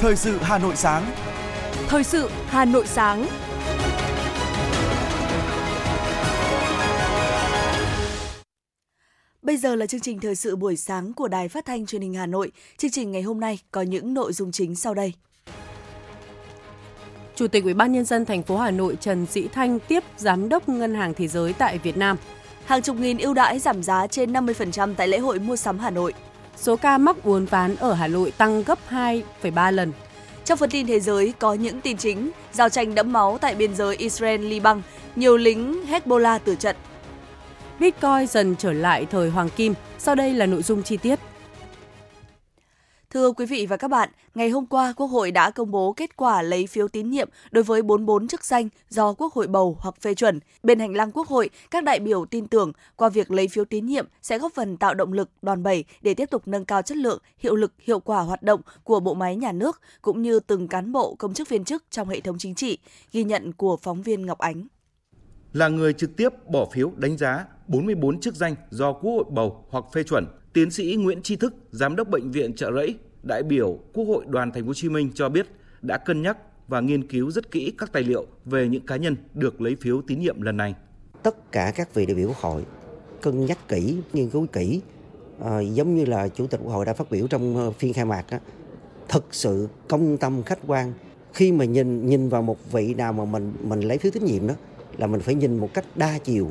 Thời sự Hà Nội sáng. Thời sự Hà Nội sáng. Bây giờ là chương trình thời sự buổi sáng của Đài Phát thanh Truyền hình Hà Nội. Chương trình ngày hôm nay có những nội dung chính sau đây. Chủ tịch Ủy ban nhân dân thành phố Hà Nội Trần Sĩ Thanh tiếp giám đốc Ngân hàng Thế giới tại Việt Nam. Hàng chục nghìn ưu đãi giảm giá trên 50% tại lễ hội mua sắm Hà Nội. Số ca mắc uốn ván ở Hà Nội tăng gấp 2,3 lần. Trong phần tin thế giới có những tin chính, giao tranh đẫm máu tại biên giới Israel-Liban, nhiều lính Hezbollah tử trận. Bitcoin dần trở lại thời hoàng kim, sau đây là nội dung chi tiết. Thưa quý vị và các bạn, ngày hôm qua Quốc hội đã công bố kết quả lấy phiếu tín nhiệm đối với 44 chức danh do Quốc hội bầu hoặc phê chuẩn. Bên hành lang Quốc hội, các đại biểu tin tưởng qua việc lấy phiếu tín nhiệm sẽ góp phần tạo động lực, đoàn bẩy để tiếp tục nâng cao chất lượng, hiệu lực, hiệu quả hoạt động của bộ máy nhà nước cũng như từng cán bộ công chức viên chức trong hệ thống chính trị, ghi nhận của phóng viên Ngọc Ánh. Là người trực tiếp bỏ phiếu đánh giá 44 chức danh do Quốc hội bầu hoặc phê chuẩn Tiến sĩ Nguyễn Tri Thức, giám đốc bệnh viện Trợ Rẫy, đại biểu Quốc hội đoàn Thành phố Hồ Chí Minh cho biết đã cân nhắc và nghiên cứu rất kỹ các tài liệu về những cá nhân được lấy phiếu tín nhiệm lần này. Tất cả các vị đại biểu Quốc hội cân nhắc kỹ, nghiên cứu kỹ, à, giống như là Chủ tịch Quốc hội đã phát biểu trong ờ, phiên khai mạc, á, thực sự công tâm khách quan. Khi mà nhìn nhìn vào một vị nào mà mình mình lấy phiếu tín nhiệm đó là mình phải nhìn một cách đa chiều,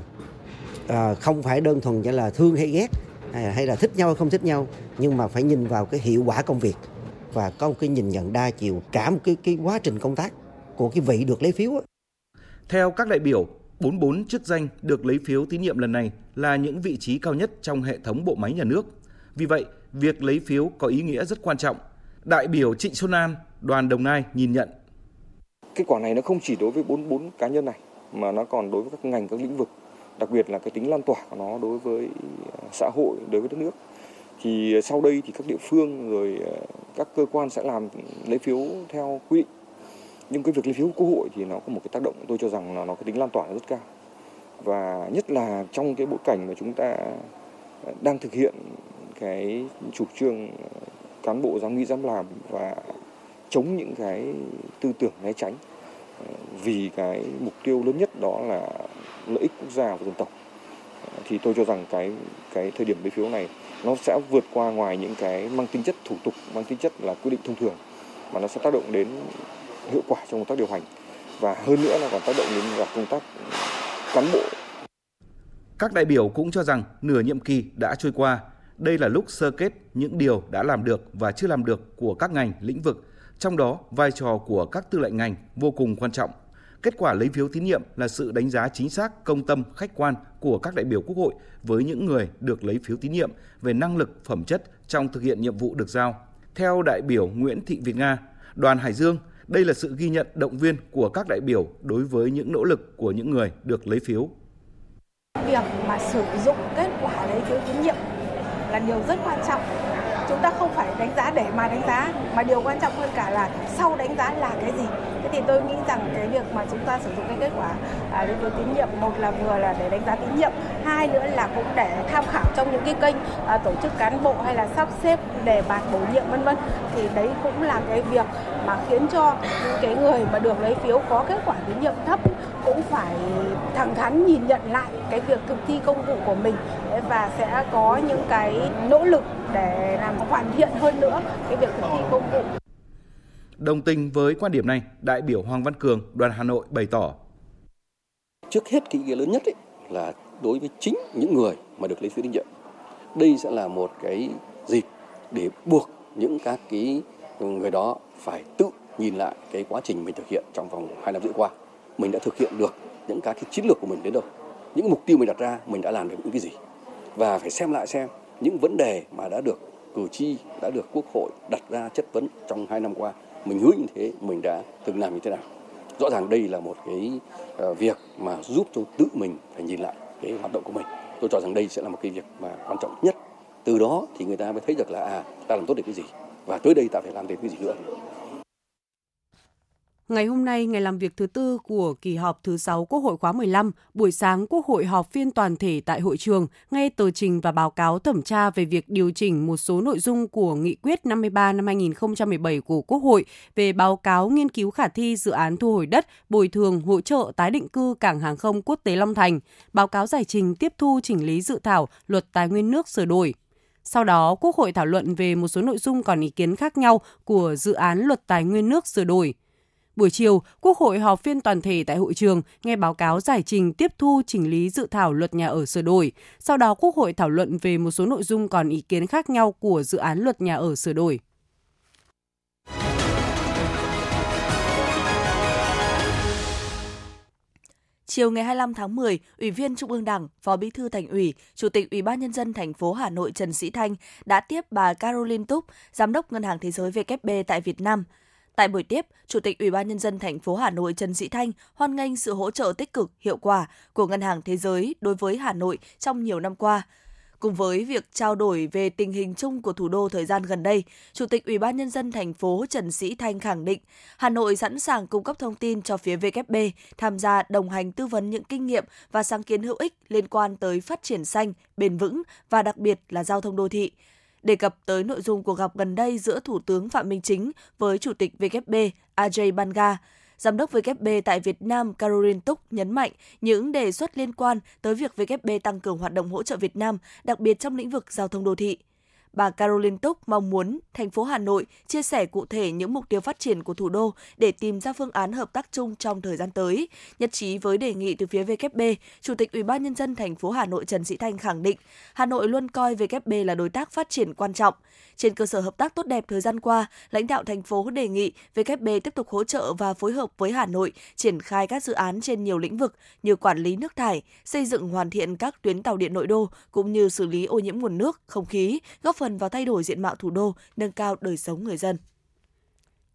à, không phải đơn thuần chỉ là thương hay ghét hay là thích nhau hay không thích nhau nhưng mà phải nhìn vào cái hiệu quả công việc và có một cái nhìn nhận đa chiều cả một cái cái quá trình công tác của cái vị được lấy phiếu. Theo các đại biểu, 44 chức danh được lấy phiếu tín nhiệm lần này là những vị trí cao nhất trong hệ thống bộ máy nhà nước. Vì vậy, việc lấy phiếu có ý nghĩa rất quan trọng. Đại biểu Trịnh Xuân An, đoàn Đồng Nai nhìn nhận. Kết quả này nó không chỉ đối với 44 cá nhân này mà nó còn đối với các ngành các lĩnh vực đặc biệt là cái tính lan tỏa của nó đối với ờ, xã hội, đối với đất nước. Thì ờ, sau đây thì các địa phương rồi ờ, các cơ quan sẽ làm lấy phiếu theo quy định. Nhưng cái việc lấy phiếu quốc hội thì nó có một cái tác động, tôi cho rằng là nó có tính lan tỏa rất cao. Và nhất là trong cái bối cảnh mà chúng ta đang thực hiện cái chủ trương cán bộ dám nghĩ dám làm và chống những cái tư tưởng né tránh vì cái mục tiêu lớn nhất đó là lợi ích quốc gia và dân tộc. Thì tôi cho rằng cái cái thời điểm lấy phiếu này, nó sẽ vượt qua ngoài những cái mang tính chất thủ tục, mang tính chất là quy định thông thường, mà nó sẽ tác động đến hiệu quả trong công tác điều hành, và hơn nữa là còn tác động đến cả công tác cán bộ. Các đại biểu cũng cho rằng nửa nhiệm kỳ đã trôi qua, đây là lúc sơ kết những điều đã làm được và chưa làm được của các ngành lĩnh vực, trong đó vai trò của các tư lệnh ngành vô cùng quan trọng. Kết quả lấy phiếu tín nhiệm là sự đánh giá chính xác, công tâm, khách quan của các đại biểu Quốc hội với những người được lấy phiếu tín nhiệm về năng lực, phẩm chất trong thực hiện nhiệm vụ được giao. Theo đại biểu Nguyễn Thị Việt Nga, đoàn Hải Dương, đây là sự ghi nhận động viên của các đại biểu đối với những nỗ lực của những người được lấy phiếu. Việc mà sử dụng kết quả lấy phiếu tín nhiệm là điều rất quan trọng chúng ta không phải đánh giá để mà đánh giá mà điều quan trọng hơn cả là sau đánh giá là cái gì. Thế thì tôi nghĩ rằng cái việc mà chúng ta sử dụng cái kết quả à, lấy phiếu tín nhiệm một là vừa là để đánh giá tín nhiệm hai nữa là cũng để tham khảo trong những cái kênh à, tổ chức cán bộ hay là sắp xếp để bàn bổ nhiệm vân vân. Thì đấy cũng là cái việc mà khiến cho những cái người mà được lấy phiếu có kết quả tín nhiệm thấp cũng phải thẳng thắn nhìn nhận lại cái việc thực thi công vụ của mình. Và sẽ có những cái nỗ lực để làm hoàn thiện hơn nữa cái việc thực thi công vụ. Đồng tình với quan điểm này, đại biểu Hoàng Văn Cường, đoàn Hà Nội bày tỏ. Trước hết cái ý nghĩa lớn nhất ấy là đối với chính những người mà được lấy phiếu tín nhiệm. Đây sẽ là một cái dịp để buộc những các cái người đó phải tự nhìn lại cái quá trình mình thực hiện trong vòng 2 năm rưỡi qua. Mình đã thực hiện được những các cái chiến lược của mình đến đâu. Những mục tiêu mình đặt ra mình đã làm được những cái gì. Và phải xem lại xem những vấn đề mà đã được cử tri, đã được Quốc hội đặt ra chất vấn trong hai năm qua, mình hứa như thế, mình đã từng làm như thế nào. Rõ ràng đây là một cái ờ, việc mà giúp cho tự mình phải nhìn lại cái hoạt động của mình. Tôi cho rằng đây sẽ là một cái việc mà quan trọng nhất. Từ đó thì người ta mới thấy được là à, ta làm tốt được cái gì và tới đây ta phải làm được cái gì nữa. Ngày hôm nay, ngày làm việc thứ tư của kỳ họp thứ 6 Quốc hội khóa 15, buổi sáng Quốc hội họp phiên toàn thể tại hội trường, nghe tờ trình và báo cáo thẩm tra về việc điều chỉnh một số nội dung của Nghị quyết 53 năm 2017 của Quốc hội về báo cáo nghiên cứu khả thi dự án thu hồi đất, bồi thường, hỗ trợ tái định cư cảng hàng không quốc tế Long Thành, báo cáo giải trình tiếp thu chỉnh lý dự thảo luật tài nguyên nước sửa đổi. Sau đó, Quốc hội thảo luận về một số nội dung còn ý kiến khác nhau của dự án luật tài nguyên nước sửa đổi. Buổi chiều, Quốc hội họp phiên toàn thể tại hội trường, nghe báo cáo giải trình tiếp thu chỉnh lý dự thảo luật nhà ở sửa đổi. Sau đó, Quốc hội thảo luận về một số nội dung còn ý kiến khác nhau của dự án luật nhà ở sửa đổi. Chiều ngày 25 tháng 10, Ủy viên Trung ương Đảng, Phó Bí thư Thành ủy, Chủ tịch Ủy ban nhân dân thành phố Hà Nội Trần Sĩ Thanh đã tiếp bà Caroline Túc, Giám đốc Ngân hàng Thế giới WB tại Việt Nam. Tại buổi tiếp, Chủ tịch Ủy ban nhân dân thành phố Hà Nội Trần Sĩ Thanh hoan nghênh sự hỗ trợ tích cực, hiệu quả của Ngân hàng Thế giới đối với Hà Nội trong nhiều năm qua. Cùng với việc trao đổi về tình hình chung của thủ đô thời gian gần đây, Chủ tịch Ủy ban nhân dân thành phố Trần Sĩ Thanh khẳng định Hà Nội sẵn sàng cung cấp thông tin cho phía VKB tham gia đồng hành tư vấn những kinh nghiệm và sáng kiến hữu ích liên quan tới phát triển xanh, bền vững và đặc biệt là giao thông đô thị đề cập tới nội dung cuộc gặp gần đây giữa Thủ tướng Phạm Minh Chính với Chủ tịch WB Ajay Banga. Giám đốc WB tại Việt Nam Caroline Túc nhấn mạnh những đề xuất liên quan tới việc WB tăng cường hoạt động hỗ trợ Việt Nam, đặc biệt trong lĩnh vực giao thông đô thị. Bà Caroline Túc mong muốn thành phố Hà Nội chia sẻ cụ thể những mục tiêu phát triển của thủ đô để tìm ra phương án hợp tác chung trong thời gian tới. Nhất trí với đề nghị từ phía VKB, Chủ tịch Ủy ban nhân dân thành phố Hà Nội Trần Sĩ Thanh khẳng định Hà Nội luôn coi VKB là đối tác phát triển quan trọng. Trên cơ sở hợp tác tốt đẹp thời gian qua, lãnh đạo thành phố đề nghị VKB tiếp tục hỗ trợ và phối hợp với Hà Nội triển khai các dự án trên nhiều lĩnh vực như quản lý nước thải, xây dựng hoàn thiện các tuyến tàu điện nội đô cũng như xử lý ô nhiễm nguồn nước, không khí, góp phần vào thay đổi diện mạo thủ đô, nâng cao đời sống người dân.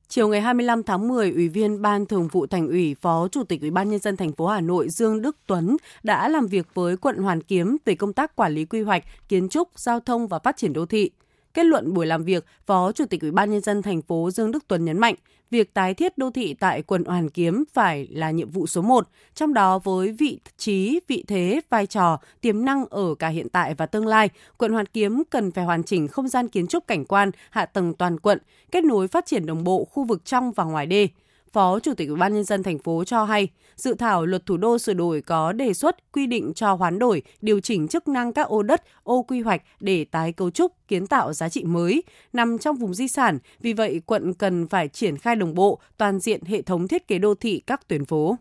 Chiều ngày 25 tháng 10, Ủy viên Ban Thường vụ Thành ủy, Phó Chủ tịch Ủy ban nhân dân thành phố Hà Nội Dương Đức Tuấn đã làm việc với quận Hoàn Kiếm về công tác quản lý quy hoạch, kiến trúc, giao thông và phát triển đô thị. Kết luận buổi làm việc, Phó Chủ tịch Ủy ban nhân dân thành phố Dương Đức Tuấn nhấn mạnh, việc tái thiết đô thị tại quận Hoàn Kiếm phải là nhiệm vụ số 1, trong đó với vị trí, vị thế, vai trò, tiềm năng ở cả hiện tại và tương lai, quận Hoàn Kiếm cần phải hoàn chỉnh không gian kiến trúc cảnh quan, hạ tầng toàn quận, kết nối phát triển đồng bộ khu vực trong và ngoài đê. Phó Chủ tịch Ủy ban nhân dân thành phố cho hay, dự thảo luật thủ đô sửa đổi có đề xuất quy định cho hoán đổi, điều chỉnh chức năng các ô đất, ô quy hoạch để tái cấu trúc, kiến tạo giá trị mới nằm trong vùng di sản, vì vậy quận cần phải triển khai đồng bộ toàn diện hệ thống thiết kế đô thị các tuyến phố.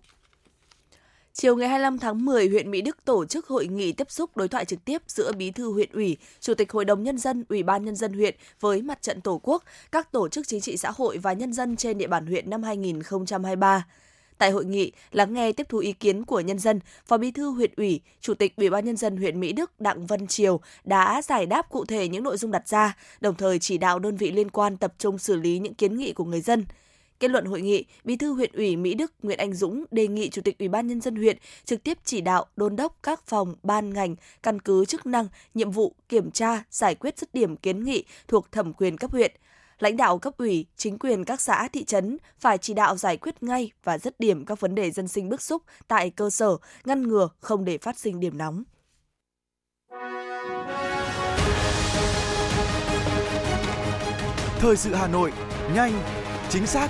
Chiều ngày 25 tháng 10, huyện Mỹ Đức tổ chức hội nghị tiếp xúc đối thoại trực tiếp giữa Bí thư huyện ủy, Chủ tịch Hội đồng Nhân dân, Ủy ban Nhân dân huyện với Mặt trận Tổ quốc, các tổ chức chính trị xã hội và nhân dân trên địa bàn huyện năm 2023. Tại hội nghị, lắng nghe tiếp thu ý kiến của nhân dân, Phó Bí thư huyện ủy, Chủ tịch Ủy ban nhân dân huyện Mỹ Đức Đặng Văn Triều đã giải đáp cụ thể những nội dung đặt ra, đồng thời chỉ đạo đơn vị liên quan tập trung xử lý những kiến nghị của người dân. Kết luận hội nghị, Bí thư huyện ủy Mỹ Đức Nguyễn Anh Dũng đề nghị Chủ tịch Ủy ban nhân dân huyện trực tiếp chỉ đạo đôn đốc các phòng, ban ngành căn cứ chức năng, nhiệm vụ kiểm tra, giải quyết dứt điểm kiến nghị thuộc thẩm quyền cấp huyện. Lãnh đạo cấp ủy, chính quyền các xã, thị trấn phải chỉ đạo giải quyết ngay và dứt điểm các vấn đề dân sinh bức xúc tại cơ sở, ngăn ngừa không để phát sinh điểm nóng. Thời sự Hà Nội, nhanh, chính xác,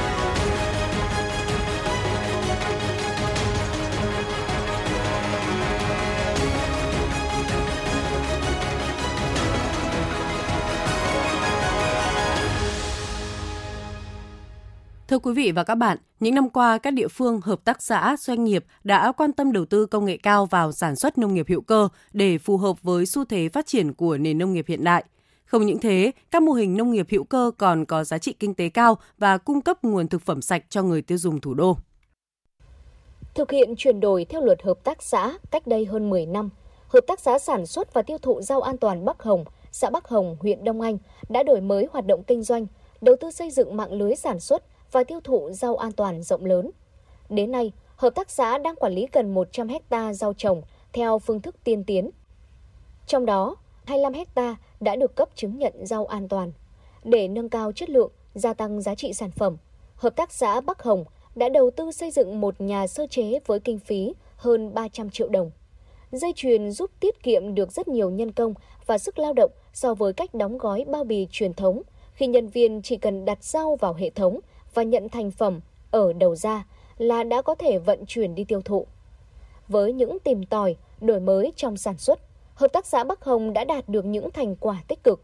Thưa quý vị và các bạn, những năm qua, các địa phương, hợp tác xã, doanh nghiệp đã quan tâm đầu tư công nghệ cao vào sản xuất nông nghiệp hữu cơ để phù hợp với xu thế phát triển của nền nông nghiệp hiện đại. Không những thế, các mô hình nông nghiệp hữu cơ còn có giá trị kinh tế cao và cung cấp nguồn thực phẩm sạch cho người tiêu dùng thủ đô. Thực hiện chuyển đổi theo luật hợp tác xã cách đây hơn 10 năm, Hợp tác xã sản xuất và tiêu thụ rau an toàn Bắc Hồng, xã Bắc Hồng, huyện Đông Anh đã đổi mới hoạt động kinh doanh, đầu tư xây dựng mạng lưới sản xuất và tiêu thụ rau an toàn rộng lớn. Đến nay, hợp tác xã đang quản lý gần 100 hecta rau trồng theo phương thức tiên tiến. Trong đó, 25 hecta đã được cấp chứng nhận rau an toàn. Để nâng cao chất lượng, gia tăng giá trị sản phẩm, Hợp tác xã Bắc Hồng đã đầu tư xây dựng một nhà sơ chế với kinh phí hơn 300 triệu đồng. Dây chuyền giúp tiết kiệm được rất nhiều nhân công và sức lao động so với cách đóng gói bao bì truyền thống, khi nhân viên chỉ cần đặt rau vào hệ thống và nhận thành phẩm ở đầu ra là đã có thể vận chuyển đi tiêu thụ. Với những tìm tòi, đổi mới trong sản xuất, Hợp tác xã Bắc Hồng đã đạt được những thành quả tích cực.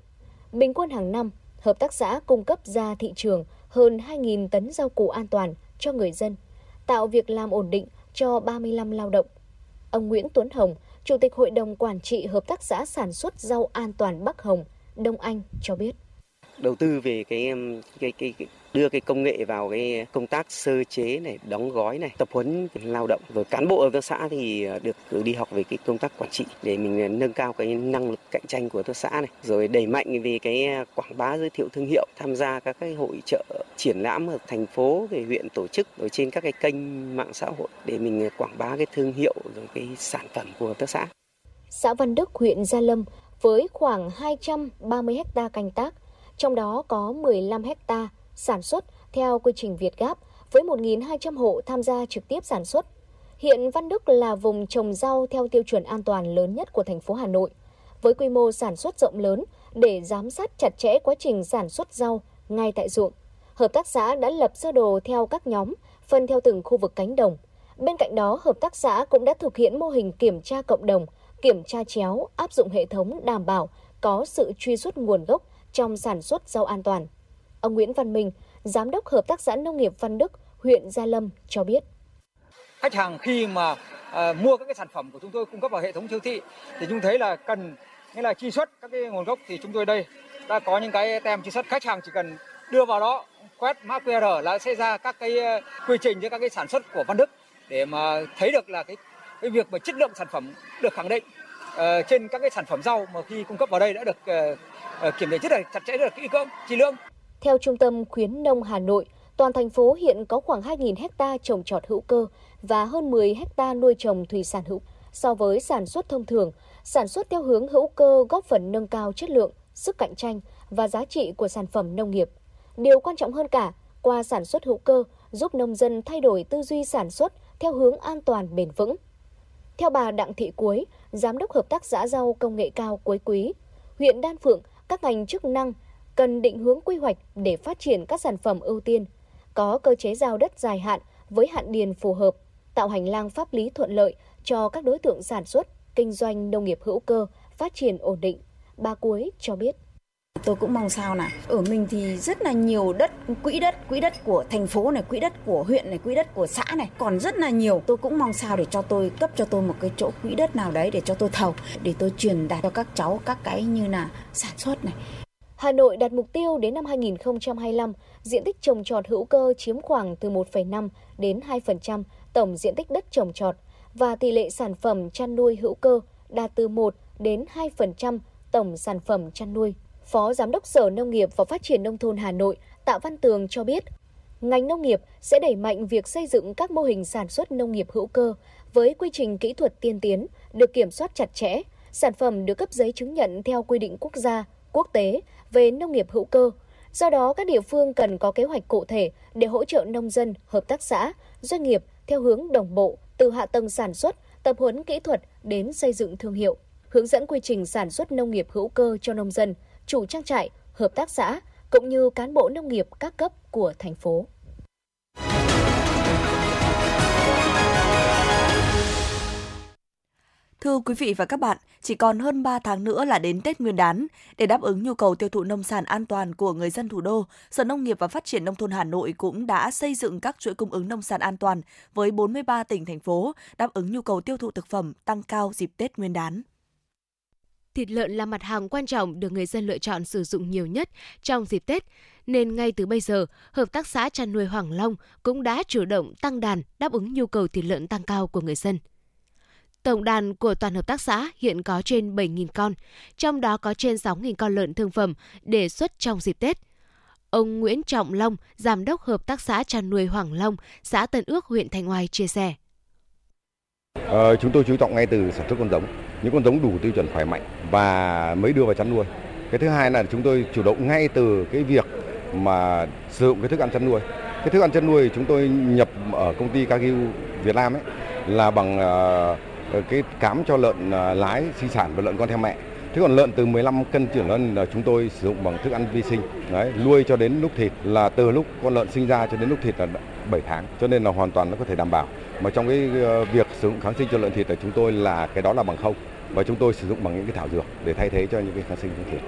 Bình quân hàng năm, hợp tác xã cung cấp ra thị trường hơn 2.000 tấn rau củ an toàn cho người dân, tạo việc làm ổn định cho 35 lao động. Ông Nguyễn Tuấn Hồng, Chủ tịch Hội đồng Quản trị Hợp tác xã Sản xuất Rau An toàn Bắc Hồng, Đông Anh cho biết. Đầu tư về cái, cái, cái, cái đưa cái công nghệ vào cái công tác sơ chế này, đóng gói này, tập huấn lao động. Rồi cán bộ ở các xã thì à, được cử đi học về cái công tác quản trị để mình à, nâng cao cái năng lực cạnh tranh của các xã này. Rồi đẩy mạnh về cái à, quảng bá giới thiệu thương hiệu, tham gia các cái hội trợ triển lãm ở thành phố về huyện tổ chức rồi trên các cái kênh mạng xã hội để mình quảng bá cái thương hiệu rồi cái sản phẩm của các xã. Xã Văn Đức, huyện Gia Lâm với khoảng 230 ha canh tác, trong đó có 15 hecta sản xuất theo quy trình Việt Gáp với 1.200 hộ tham gia trực tiếp sản xuất. Hiện Văn Đức là vùng trồng rau theo tiêu chuẩn an toàn lớn nhất của thành phố Hà Nội. Với quy mô sản xuất rộng lớn để giám sát chặt chẽ quá trình sản xuất rau ngay tại ruộng, hợp tác xã đã lập sơ đồ theo các nhóm, phân theo từng khu vực cánh đồng. Bên cạnh đó, hợp tác xã cũng đã thực hiện mô hình kiểm tra cộng đồng, kiểm tra chéo, áp dụng hệ thống đảm bảo có sự truy xuất nguồn gốc trong sản xuất rau an toàn. Ông Nguyễn Văn Minh, Giám đốc Hợp tác xã Nông nghiệp Văn Đức, huyện Gia Lâm cho biết. Khách hàng khi mà à, mua các cái sản phẩm của chúng tôi cung cấp vào hệ thống siêu thị thì chúng thấy là cần nghĩa là truy xuất các cái nguồn gốc thì chúng tôi đây đã có những cái tem truy xuất khách hàng chỉ cần đưa vào đó quét mã QR là sẽ ra các cái à, quy trình cho các cái sản xuất của Văn Đức để mà thấy được là cái cái việc mà chất lượng sản phẩm được khẳng định uh, trên các cái sản phẩm rau mà khi cung cấp vào đây đã được uh, kiểm định rất là chặt chẽ rất là kỹ cưỡng, chi lương. Theo Trung tâm Khuyến nông Hà Nội, toàn thành phố hiện có khoảng 2.000 hecta trồng trọt hữu cơ và hơn 10 hecta nuôi trồng thủy sản hữu. So với sản xuất thông thường, sản xuất theo hướng hữu cơ góp phần nâng cao chất lượng, sức cạnh tranh và giá trị của sản phẩm nông nghiệp. Điều quan trọng hơn cả, qua sản xuất hữu cơ giúp nông dân thay đổi tư duy sản xuất theo hướng an toàn bền vững. Theo bà Đặng Thị Cuối, Giám đốc Hợp tác xã rau công nghệ cao Cuối Quý, huyện Đan Phượng, các ngành chức năng cần định hướng quy hoạch để phát triển các sản phẩm ưu tiên, có cơ chế giao đất dài hạn với hạn điền phù hợp, tạo hành lang pháp lý thuận lợi cho các đối tượng sản xuất, kinh doanh nông nghiệp hữu cơ phát triển ổn định. Bà Cuối cho biết. Tôi cũng mong sao là ở mình thì rất là nhiều đất, quỹ đất, quỹ đất của thành phố này, quỹ đất của huyện này, quỹ đất của xã này, còn rất là nhiều. Tôi cũng mong sao để cho tôi cấp cho tôi một cái chỗ quỹ đất nào đấy để cho tôi thầu, để tôi truyền đạt cho các cháu các cái như là sản xuất này. Hà Nội đặt mục tiêu đến năm 2025, diện tích trồng trọt hữu cơ chiếm khoảng từ 1,5 đến 2% tổng diện tích đất trồng trọt và tỷ lệ sản phẩm chăn nuôi hữu cơ đạt từ 1 đến 2% tổng sản phẩm chăn nuôi. Phó Giám đốc Sở Nông nghiệp và Phát triển Nông thôn Hà Nội Tạ Văn Tường cho biết, ngành nông nghiệp sẽ đẩy mạnh việc xây dựng các mô hình sản xuất nông nghiệp hữu cơ với quy trình kỹ thuật tiên tiến, được kiểm soát chặt chẽ, sản phẩm được cấp giấy chứng nhận theo quy định quốc gia, quốc tế về nông nghiệp hữu cơ. Do đó, các địa phương cần có kế hoạch cụ thể để hỗ trợ nông dân, hợp tác xã, doanh nghiệp theo hướng đồng bộ từ hạ tầng sản xuất, tập huấn kỹ thuật đến xây dựng thương hiệu, hướng dẫn quy trình sản xuất nông nghiệp hữu cơ cho nông dân, chủ trang trại, hợp tác xã cũng như cán bộ nông nghiệp các cấp của thành phố. Thưa quý vị và các bạn, chỉ còn hơn 3 tháng nữa là đến Tết Nguyên đán. Để đáp ứng nhu cầu tiêu thụ nông sản an toàn của người dân thủ đô, Sở Nông nghiệp và Phát triển Nông thôn Hà Nội cũng đã xây dựng các chuỗi cung ứng nông sản an toàn với 43 tỉnh, thành phố, đáp ứng nhu cầu tiêu thụ thực phẩm tăng cao dịp Tết Nguyên đán. Thịt lợn là mặt hàng quan trọng được người dân lựa chọn sử dụng nhiều nhất trong dịp Tết, nên ngay từ bây giờ, Hợp tác xã chăn nuôi Hoàng Long cũng đã chủ động tăng đàn đáp ứng nhu cầu thịt lợn tăng cao của người dân. Tổng đàn của toàn hợp tác xã hiện có trên 7.000 con, trong đó có trên 6.000 con lợn thương phẩm để xuất trong dịp Tết. Ông Nguyễn Trọng Long, Giám đốc Hợp tác xã chăn nuôi Hoàng Long, xã Tân Ước, huyện Thanh Oai chia sẻ. Ờ, chúng tôi chú trọng ngay từ sản xuất con giống, những con giống đủ tiêu chuẩn khỏe mạnh và mới đưa vào chăn nuôi. Cái thứ hai là chúng tôi chủ động ngay từ cái việc mà sử dụng cái thức ăn chăn nuôi. Cái thức ăn chăn nuôi chúng tôi nhập ở công ty Kagyu Việt Nam ấy là bằng uh, cái cám cho lợn uh, lái sinh sản và lợn con theo mẹ. Thế còn lợn từ 15 cân trở lên là chúng tôi sử dụng bằng thức ăn vi sinh. Đấy, nuôi cho đến lúc thịt là từ lúc con lợn sinh ra cho đến lúc thịt là 7 tháng. Cho nên là hoàn toàn nó có thể đảm bảo. Mà trong cái ờ, việc sử dụng kháng sinh cho lợn thịt là chúng tôi là cái đó là bằng không và chúng tôi sử dụng bằng những cái thảo dược để thay thế cho những cái kháng sinh trong thịt.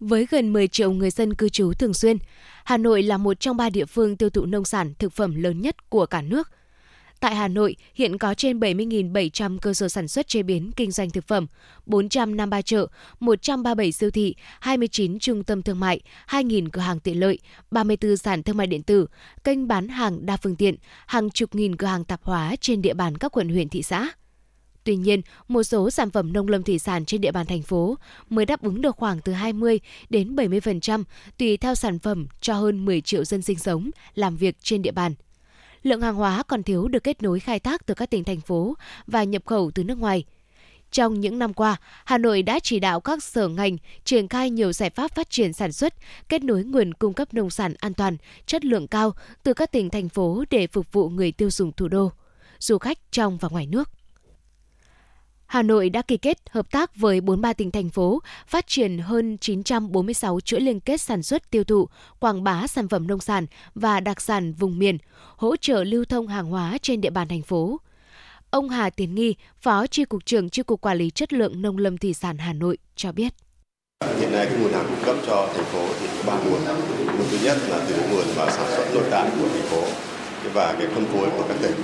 Với gần 10 triệu người dân cư trú thường xuyên, Hà Nội là một trong ba địa phương tiêu thụ nông sản thực phẩm lớn nhất của cả nước. Tại Hà Nội, hiện có trên 70.700 cơ sở sản xuất chế biến kinh doanh thực phẩm, 453 chợ, 137 siêu thị, 29 trung tâm thương mại, 2.000 cửa hàng tiện lợi, 34 sàn thương mại điện tử, kênh bán hàng đa phương tiện, hàng chục nghìn cửa hàng tạp hóa trên địa bàn các quận huyện thị xã. Tuy nhiên, một số sản phẩm nông lâm thủy sản trên địa bàn thành phố mới đáp ứng được khoảng từ 20 đến 70% tùy theo sản phẩm cho hơn 10 triệu dân sinh sống, làm việc trên địa bàn. Lượng hàng hóa còn thiếu được kết nối khai thác từ các tỉnh thành phố và nhập khẩu từ nước ngoài. Trong những năm qua, Hà Nội đã chỉ đạo các sở ngành triển khai nhiều giải pháp phát triển sản xuất, kết nối nguồn cung cấp nông sản an toàn, chất lượng cao từ các tỉnh thành phố để phục vụ người tiêu dùng thủ đô, du khách trong và ngoài nước. Hà Nội đã ký kết hợp tác với 43 tỉnh thành phố, phát triển hơn 946 chuỗi liên kết sản xuất tiêu thụ, quảng bá sản phẩm nông sản và đặc sản vùng miền, hỗ trợ lưu thông hàng hóa trên địa bàn thành phố. Ông Hà Tiến Nghi, Phó Tri Cục trưởng Tri Cục Quản lý Chất lượng Nông lâm Thủy sản Hà Nội cho biết. Hiện nay cái nguồn hàng cung cấp cho thành phố thì có ba nguồn. Nguồn thứ nhất là từ nguồn và sản xuất nội tại của thành phố và cái phân phối của các tỉnh.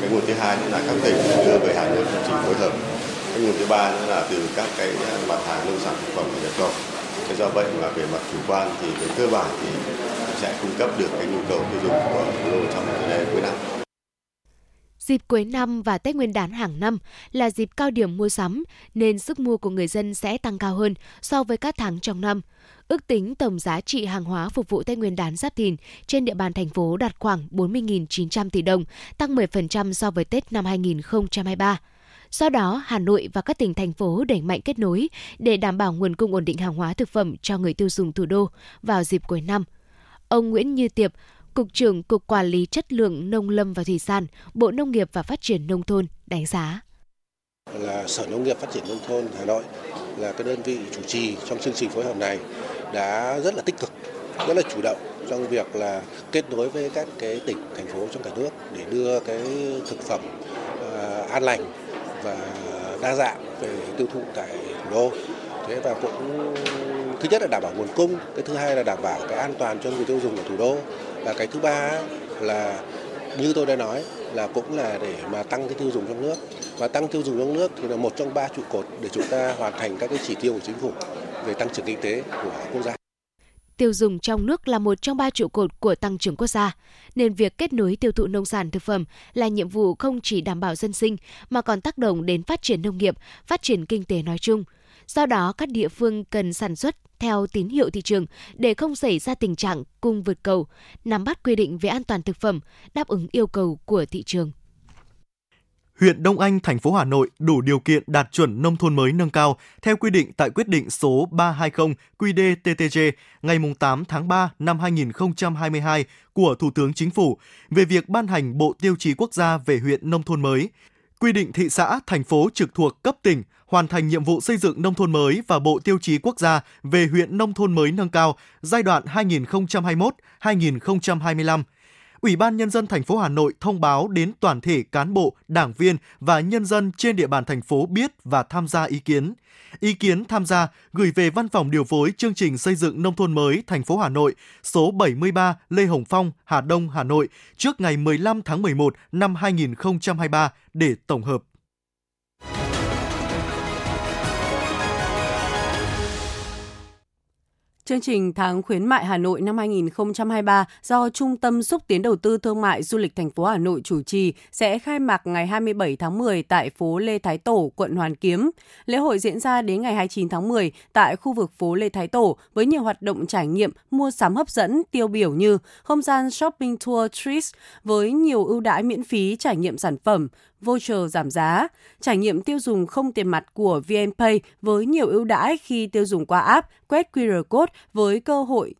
Cái nguồn thứ hai nữa là các tỉnh đưa về Hà Nội chương trình phối hợp. Cái nguồn thứ ba nữa là từ các cái à, mặt hàng nông sản thực phẩm nhập khẩu. Thế do vậy mà về mặt chủ quan thì về cơ bản thì sẽ cung cấp được cái nhu cầu tiêu dùng của thủ đô trong thời gian cuối năm. Dịp cuối năm và Tết Nguyên đán hàng năm là dịp cao điểm mua sắm, nên sức mua của người dân sẽ tăng cao hơn so với các tháng trong năm. Ước tính tổng giá trị hàng hóa phục vụ Tết Nguyên đán Giáp Thìn trên địa bàn thành phố đạt khoảng 40.900 tỷ đồng, tăng 10% so với Tết năm 2023. Do đó, Hà Nội và các tỉnh thành phố đẩy mạnh kết nối để đảm bảo nguồn cung ổn định hàng hóa thực phẩm cho người tiêu dùng thủ đô vào dịp cuối năm. Ông Nguyễn Như Tiệp, Cục trưởng Cục Quản lý Chất lượng Nông lâm và Thủy sản, Bộ Nông nghiệp và Phát triển Nông thôn đánh giá. Là Sở Nông nghiệp Phát triển Nông thôn Hà Nội là cái đơn vị chủ trì trong chương trình phối hợp này đã rất là tích cực, rất là chủ động trong việc là kết nối với các cái tỉnh, thành phố trong cả nước để đưa cái thực phẩm uh, an lành và đa dạng về tiêu thụ tại thủ đô. Thế và cũng thứ nhất là đảm bảo nguồn cung, cái thứ hai là đảm bảo cái an toàn cho người tiêu dùng ở thủ đô và cái thứ ba là như tôi đã nói là cũng là để mà tăng cái tiêu dùng trong nước và tăng tiêu dùng trong nước thì là một trong ba trụ cột để chúng ta hoàn thành các cái chỉ tiêu của chính phủ về tăng trưởng kinh tế của quốc gia. Tiêu dùng trong nước là một trong ba trụ cột của tăng trưởng quốc gia, nên việc kết nối tiêu thụ nông sản thực phẩm là nhiệm vụ không chỉ đảm bảo dân sinh mà còn tác động đến phát triển nông nghiệp, phát triển kinh tế nói chung. Do đó, các địa phương cần sản xuất theo tín hiệu thị trường để không xảy ra tình trạng cung vượt cầu, nắm bắt quy định về an toàn thực phẩm, đáp ứng yêu cầu của thị trường. Huyện Đông Anh, thành phố Hà Nội đủ điều kiện đạt chuẩn nông thôn mới nâng cao theo quy định tại quyết định số 320 QĐ-TTG ngày 8 tháng 3 năm 2022 của Thủ tướng Chính phủ về việc ban hành Bộ Tiêu chí Quốc gia về huyện nông thôn mới, quy định thị xã, thành phố trực thuộc cấp tỉnh hoàn thành nhiệm vụ xây dựng nông thôn mới và Bộ Tiêu chí Quốc gia về huyện nông thôn mới nâng cao giai đoạn 2021-2025 Ủy ban Nhân dân thành phố Hà Nội thông báo đến toàn thể cán bộ, đảng viên và nhân dân trên địa bàn thành phố biết và tham gia ý kiến. Ý kiến tham gia gửi về Văn phòng điều phối chương trình xây dựng nông thôn mới thành phố Hà Nội số 73 Lê Hồng Phong, Hà Đông, Hà Nội trước ngày 15 tháng 11 năm 2023 để tổng hợp. Chương trình tháng khuyến mại Hà Nội năm 2023 do Trung tâm xúc tiến đầu tư thương mại du lịch thành phố Hà Nội chủ trì sẽ khai mạc ngày 27 tháng 10 tại phố Lê Thái Tổ, quận Hoàn Kiếm. Lễ hội diễn ra đến ngày 29 tháng 10 tại khu vực phố Lê Thái Tổ với nhiều hoạt động trải nghiệm, mua sắm hấp dẫn, tiêu biểu như không gian shopping tour Trees với nhiều ưu đãi miễn phí trải nghiệm sản phẩm, voucher giảm giá, trải nghiệm tiêu dùng không tiền mặt của VNPay với nhiều ưu đãi khi tiêu dùng qua app, quét QR code với cơ hội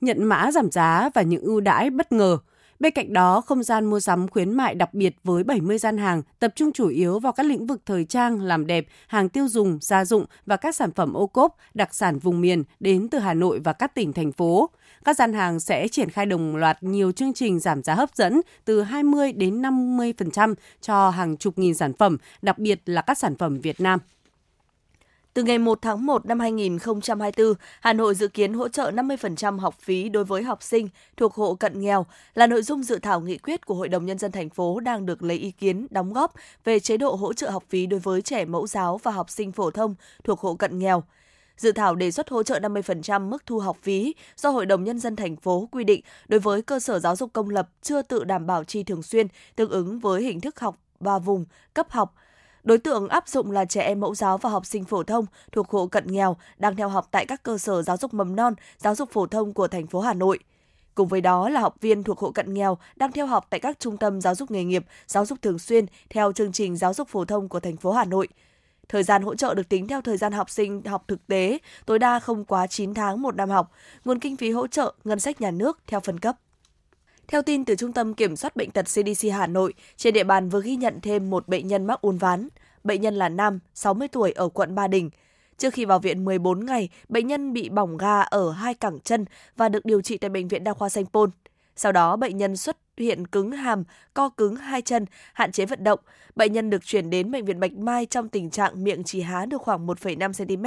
nhận mã giảm giá và những ưu đãi bất ngờ. Bên cạnh đó, không gian mua sắm khuyến mại đặc biệt với 70 gian hàng tập trung chủ yếu vào các lĩnh vực thời trang, làm đẹp, hàng tiêu dùng, gia dụng và các sản phẩm ô cốp, đặc sản vùng miền đến từ Hà Nội và các tỉnh, thành phố. Các gian hàng sẽ triển khai đồng loạt nhiều chương trình giảm giá hấp dẫn từ 20 đến 50% cho hàng chục nghìn sản phẩm, đặc biệt là các sản phẩm Việt Nam. Từ ngày 1 tháng 1 năm 2024, Hà Nội dự kiến hỗ trợ 50% học phí đối với học sinh thuộc hộ cận nghèo là nội dung dự thảo nghị quyết của Hội đồng Nhân dân thành phố đang được lấy ý kiến đóng góp về chế độ hỗ trợ học phí đối với trẻ mẫu giáo và học sinh phổ thông thuộc hộ cận nghèo. Dự thảo đề xuất hỗ trợ 50% mức thu học phí do Hội đồng Nhân dân thành phố quy định đối với cơ sở giáo dục công lập chưa tự đảm bảo chi thường xuyên tương ứng với hình thức học và vùng cấp học Đối tượng áp dụng là trẻ em mẫu giáo và học sinh phổ thông thuộc hộ cận nghèo đang theo học tại các cơ sở giáo dục mầm non, giáo dục phổ thông của thành phố Hà Nội. Cùng với đó là học viên thuộc hộ cận nghèo đang theo học tại các trung tâm giáo dục nghề nghiệp, giáo dục thường xuyên theo chương trình giáo dục phổ thông của thành phố Hà Nội. Thời gian hỗ trợ được tính theo thời gian học sinh học thực tế, tối đa không quá 9 tháng một năm học. Nguồn kinh phí hỗ trợ ngân sách nhà nước theo phân cấp. Theo tin từ Trung tâm Kiểm soát Bệnh tật CDC Hà Nội, trên địa bàn vừa ghi nhận thêm một bệnh nhân mắc uốn ván. Bệnh nhân là nam, 60 tuổi ở quận Ba Đình. Trước khi vào viện 14 ngày, bệnh nhân bị bỏng ga ở hai cẳng chân và được điều trị tại Bệnh viện Đa khoa Sanh Pôn. Sau đó, bệnh nhân xuất hiện cứng hàm, co cứng hai chân, hạn chế vận động. Bệnh nhân được chuyển đến Bệnh viện Bạch Mai trong tình trạng miệng chỉ há được khoảng 1,5 cm,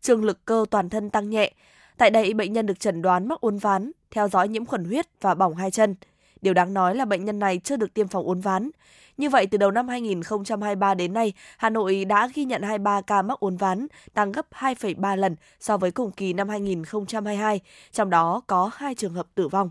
trường lực cơ toàn thân tăng nhẹ. Tại đây, bệnh nhân được chẩn đoán mắc uốn ván, theo dõi nhiễm khuẩn huyết và bỏng hai chân. Điều đáng nói là bệnh nhân này chưa được tiêm phòng uốn ván. Như vậy, từ đầu năm 2023 đến nay, Hà Nội đã ghi nhận 23 ca mắc uốn ván, tăng gấp 2,3 lần so với cùng kỳ năm 2022, trong đó có 2 trường hợp tử vong.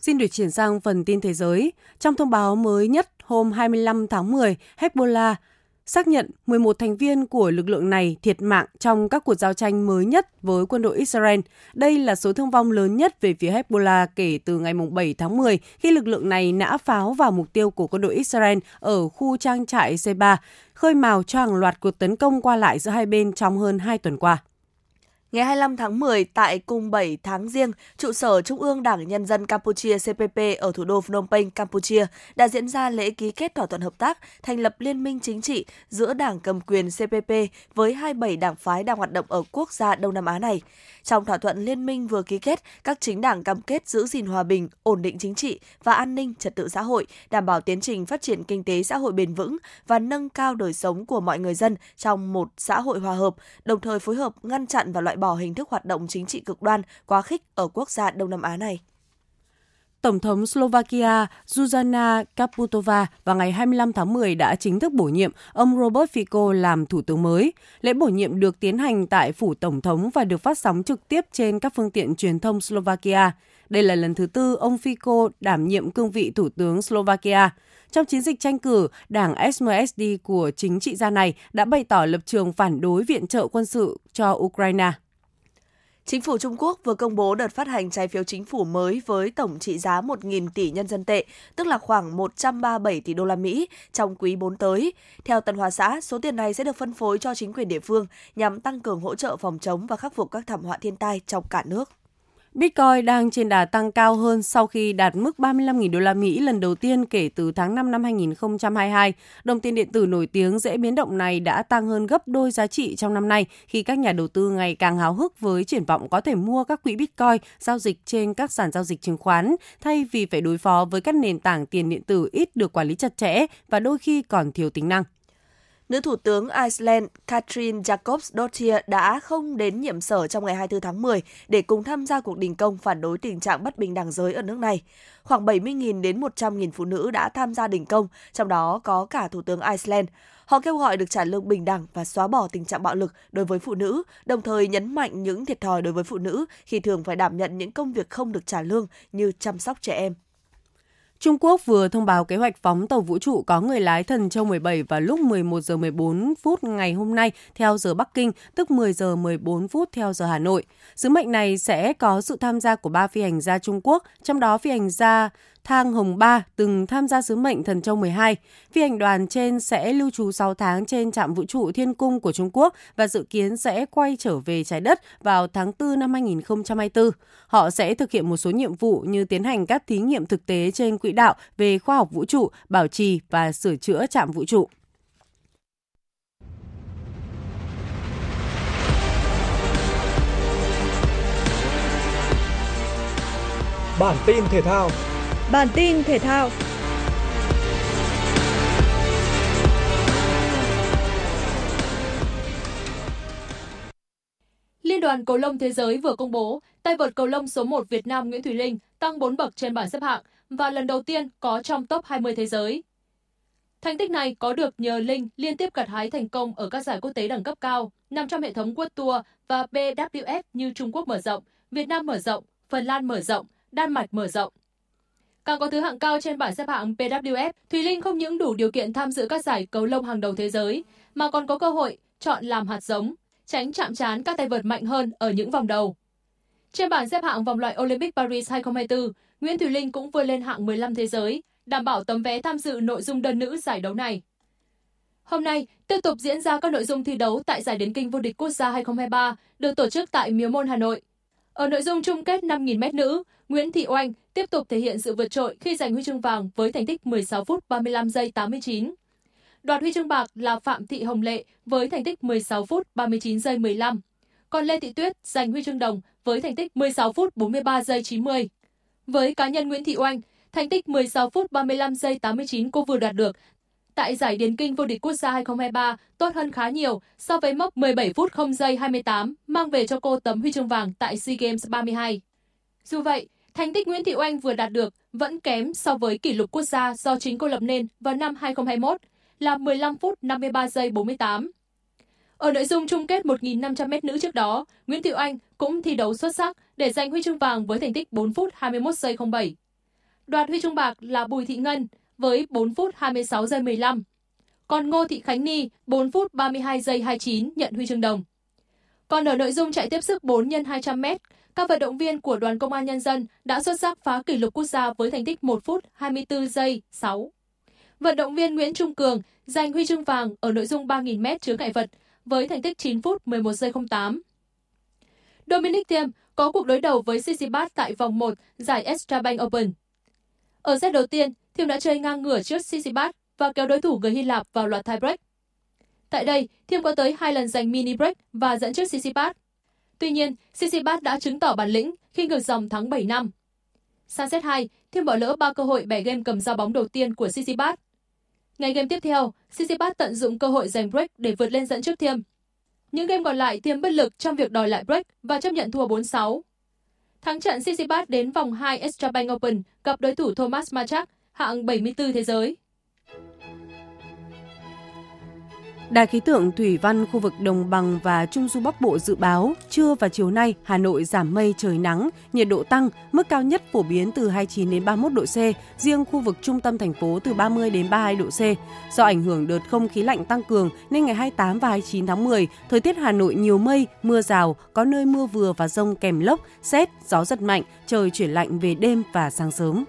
Xin được chuyển sang phần tin thế giới. Trong thông báo mới nhất hôm 25 tháng 10, Hezbollah xác nhận 11 thành viên của lực lượng này thiệt mạng trong các cuộc giao tranh mới nhất với quân đội Israel. Đây là số thương vong lớn nhất về phía Hezbollah kể từ ngày 7 tháng 10 khi lực lượng này nã pháo vào mục tiêu của quân đội Israel ở khu trang trại C3, khơi mào cho hàng loạt cuộc tấn công qua lại giữa hai bên trong hơn 2 tuần qua. Ngày 25 tháng 10 tại Cung 7 tháng riêng, trụ sở Trung ương Đảng Nhân dân Campuchia CPP ở thủ đô Phnom Penh, Campuchia đã diễn ra lễ ký kết thỏa thuận hợp tác thành lập liên minh chính trị giữa Đảng cầm quyền CPP với 27 đảng phái đang hoạt động ở quốc gia Đông Nam Á này. Trong thỏa thuận liên minh vừa ký kết, các chính đảng cam kết giữ gìn hòa bình, ổn định chính trị và an ninh trật tự xã hội, đảm bảo tiến trình phát triển kinh tế xã hội bền vững và nâng cao đời sống của mọi người dân trong một xã hội hòa hợp, đồng thời phối hợp ngăn chặn và loại bỏ hình thức hoạt động chính trị cực đoan, quá khích ở quốc gia Đông Nam Á này. Tổng thống Slovakia Zuzana Kaputova vào ngày 25 tháng 10 đã chính thức bổ nhiệm ông Robert Fico làm thủ tướng mới. Lễ bổ nhiệm được tiến hành tại phủ tổng thống và được phát sóng trực tiếp trên các phương tiện truyền thông Slovakia. Đây là lần thứ tư ông Fico đảm nhiệm cương vị thủ tướng Slovakia. Trong chiến dịch tranh cử, đảng SMSD của chính trị gia này đã bày tỏ lập trường phản đối viện trợ quân sự cho Ukraine. Chính phủ Trung Quốc vừa công bố đợt phát hành trái phiếu chính phủ mới với tổng trị giá 1.000 tỷ nhân dân tệ, tức là khoảng 137 tỷ đô la Mỹ trong quý 4 tới. Theo Tân Hoa Xã, số tiền này sẽ được phân phối cho chính quyền địa phương nhằm tăng cường hỗ trợ phòng chống và khắc phục các thảm họa thiên tai trong cả nước. Bitcoin đang trên đà tăng cao hơn sau khi đạt mức 35.000 đô la Mỹ lần đầu tiên kể từ tháng 5 năm 2022. Đồng tiền điện tử nổi tiếng dễ biến động này đã tăng hơn gấp đôi giá trị trong năm nay khi các nhà đầu tư ngày càng háo hức với triển vọng có thể mua các quỹ Bitcoin, giao dịch trên các sàn giao dịch chứng khoán, thay vì phải đối phó với các nền tảng tiền điện tử ít được quản lý chặt chẽ và đôi khi còn thiếu tính năng. Nữ Thủ tướng Iceland Katrin Jakobsdottir đã không đến nhiệm sở trong ngày 24 tháng 10 để cùng tham gia cuộc đình công phản đối tình trạng bất bình đẳng giới ở nước này. Khoảng 70.000 đến 100.000 phụ nữ đã tham gia đình công, trong đó có cả Thủ tướng Iceland. Họ kêu gọi được trả lương bình đẳng và xóa bỏ tình trạng bạo lực đối với phụ nữ, đồng thời nhấn mạnh những thiệt thòi đối với phụ nữ khi thường phải đảm nhận những công việc không được trả lương như chăm sóc trẻ em. Trung Quốc vừa thông báo kế hoạch phóng tàu vũ trụ có người lái thần châu 17 vào lúc 11 giờ 14 phút ngày hôm nay theo giờ Bắc Kinh, tức 10 giờ 14 phút theo giờ Hà Nội. Sứ mệnh này sẽ có sự tham gia của ba phi hành gia Trung Quốc, trong đó phi hành gia Thang Hồng Ba từng tham gia sứ mệnh Thần Châu 12. Phi hành đoàn trên sẽ lưu trú 6 tháng trên trạm vũ trụ Thiên Cung của Trung Quốc và dự kiến sẽ quay trở về trái đất vào tháng 4 năm 2024. Họ sẽ thực hiện một số nhiệm vụ như tiến hành các thí nghiệm thực tế trên quỹ đạo về khoa học vũ trụ, bảo trì và sửa chữa trạm vũ trụ. Bản tin thể thao Bản tin thể thao Liên đoàn cầu lông thế giới vừa công bố tay vợt cầu lông số 1 Việt Nam Nguyễn Thùy Linh tăng 4 bậc trên bảng xếp hạng và lần đầu tiên có trong top 20 thế giới. Thành tích này có được nhờ Linh liên tiếp gặt hái thành công ở các giải quốc tế đẳng cấp cao, nằm trong hệ thống World Tour và BWF như Trung Quốc mở rộng, Việt Nam mở rộng, Phần Lan mở rộng, Đan Mạch mở rộng. Càng có thứ hạng cao trên bảng xếp hạng PWF, Thùy Linh không những đủ điều kiện tham dự các giải cầu lông hàng đầu thế giới, mà còn có cơ hội chọn làm hạt giống, tránh chạm trán các tay vợt mạnh hơn ở những vòng đầu. Trên bảng xếp hạng vòng loại Olympic Paris 2024, Nguyễn Thùy Linh cũng vươn lên hạng 15 thế giới, đảm bảo tấm vé tham dự nội dung đơn nữ giải đấu này. Hôm nay, tiếp tục diễn ra các nội dung thi đấu tại giải điền kinh vô địch quốc gia 2023 được tổ chức tại Miếu Môn Hà Nội. Ở nội dung chung kết 5.000m nữ, Nguyễn Thị Oanh tiếp tục thể hiện sự vượt trội khi giành huy chương vàng với thành tích 16 phút 35 giây 89. Đoạt huy chương bạc là Phạm Thị Hồng Lệ với thành tích 16 phút 39 giây 15. Còn Lê Thị Tuyết giành huy chương đồng với thành tích 16 phút 43 giây 90. Với cá nhân Nguyễn Thị Oanh, thành tích 16 phút 35 giây 89 cô vừa đạt được tại giải Điền Kinh vô địch quốc gia 2023 tốt hơn khá nhiều so với mốc 17 phút 0 giây 28 mang về cho cô tấm huy chương vàng tại SEA Games 32. Dù vậy, thành tích Nguyễn Thị Oanh vừa đạt được vẫn kém so với kỷ lục quốc gia do chính cô lập nên vào năm 2021 là 15 phút 53 giây 48. Ở nội dung chung kết 1.500m nữ trước đó, Nguyễn Thị Oanh cũng thi đấu xuất sắc để giành huy chương vàng với thành tích 4 phút 21 giây 07. Đoạt huy chương bạc là Bùi Thị Ngân với 4 phút 26 giây 15. Còn Ngô Thị Khánh Ni 4 phút 32 giây 29 nhận huy chương đồng. Còn ở nội dung chạy tiếp sức 4 x 200m, các vận động viên của Đoàn Công an Nhân dân đã xuất sắc phá kỷ lục quốc gia với thành tích 1 phút 24 giây 6. Vận động viên Nguyễn Trung Cường giành huy chương vàng ở nội dung 3.000m chứa ngại vật với thành tích 9 phút 11 giây 08. Dominic Thiem có cuộc đối đầu với Tsitsipas tại vòng 1 giải Extra Bank Open. Ở set đầu tiên, Thiem đã chơi ngang ngửa trước Tsitsipas và kéo đối thủ người Hy Lạp vào loạt tie break. Tại đây, Thiem có tới hai lần giành mini break và dẫn trước Tsitsipas. Tuy nhiên, Tsitsipas đã chứng tỏ bản lĩnh khi ngược dòng thắng 7 năm. Sang set 2, Thiem bỏ lỡ ba cơ hội bẻ game cầm giao bóng đầu tiên của Tsitsipas. Ngày game tiếp theo, Tsitsipas tận dụng cơ hội giành break để vượt lên dẫn trước Thiem. Những game còn lại Thiem bất lực trong việc đòi lại break và chấp nhận thua 4-6. Thắng trận Tsitsipas đến vòng 2 Extra Bank Open gặp đối thủ Thomas Machak, hạng 74 thế giới. Đài khí tượng thủy văn khu vực đồng bằng và trung du Bắc Bộ dự báo trưa và chiều nay Hà Nội giảm mây trời nắng, nhiệt độ tăng, mức cao nhất phổ biến từ 29 đến 31 độ C, riêng khu vực trung tâm thành phố từ 30 đến 32 độ C. Do ảnh hưởng đợt không khí lạnh tăng cường nên ngày 28 và 29 tháng 10, thời tiết Hà Nội nhiều mây, mưa rào, có nơi mưa vừa và rông kèm lốc, xét, gió giật mạnh, trời chuyển lạnh về đêm và sáng sớm.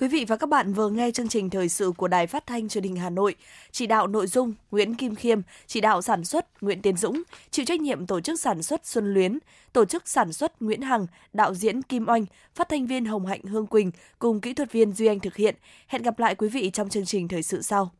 Quý vị và các bạn vừa nghe chương trình thời sự của Đài Phát thanh Truyền hình Hà Nội. Chỉ đạo nội dung Nguyễn Kim Khiêm, chỉ đạo sản xuất Nguyễn Tiến Dũng, chịu trách nhiệm tổ chức sản xuất Xuân Luyến, tổ chức sản xuất Nguyễn Hằng, đạo diễn Kim Oanh, phát thanh viên Hồng Hạnh Hương Quỳnh cùng kỹ thuật viên Duy Anh thực hiện. Hẹn gặp lại quý vị trong chương trình thời sự sau.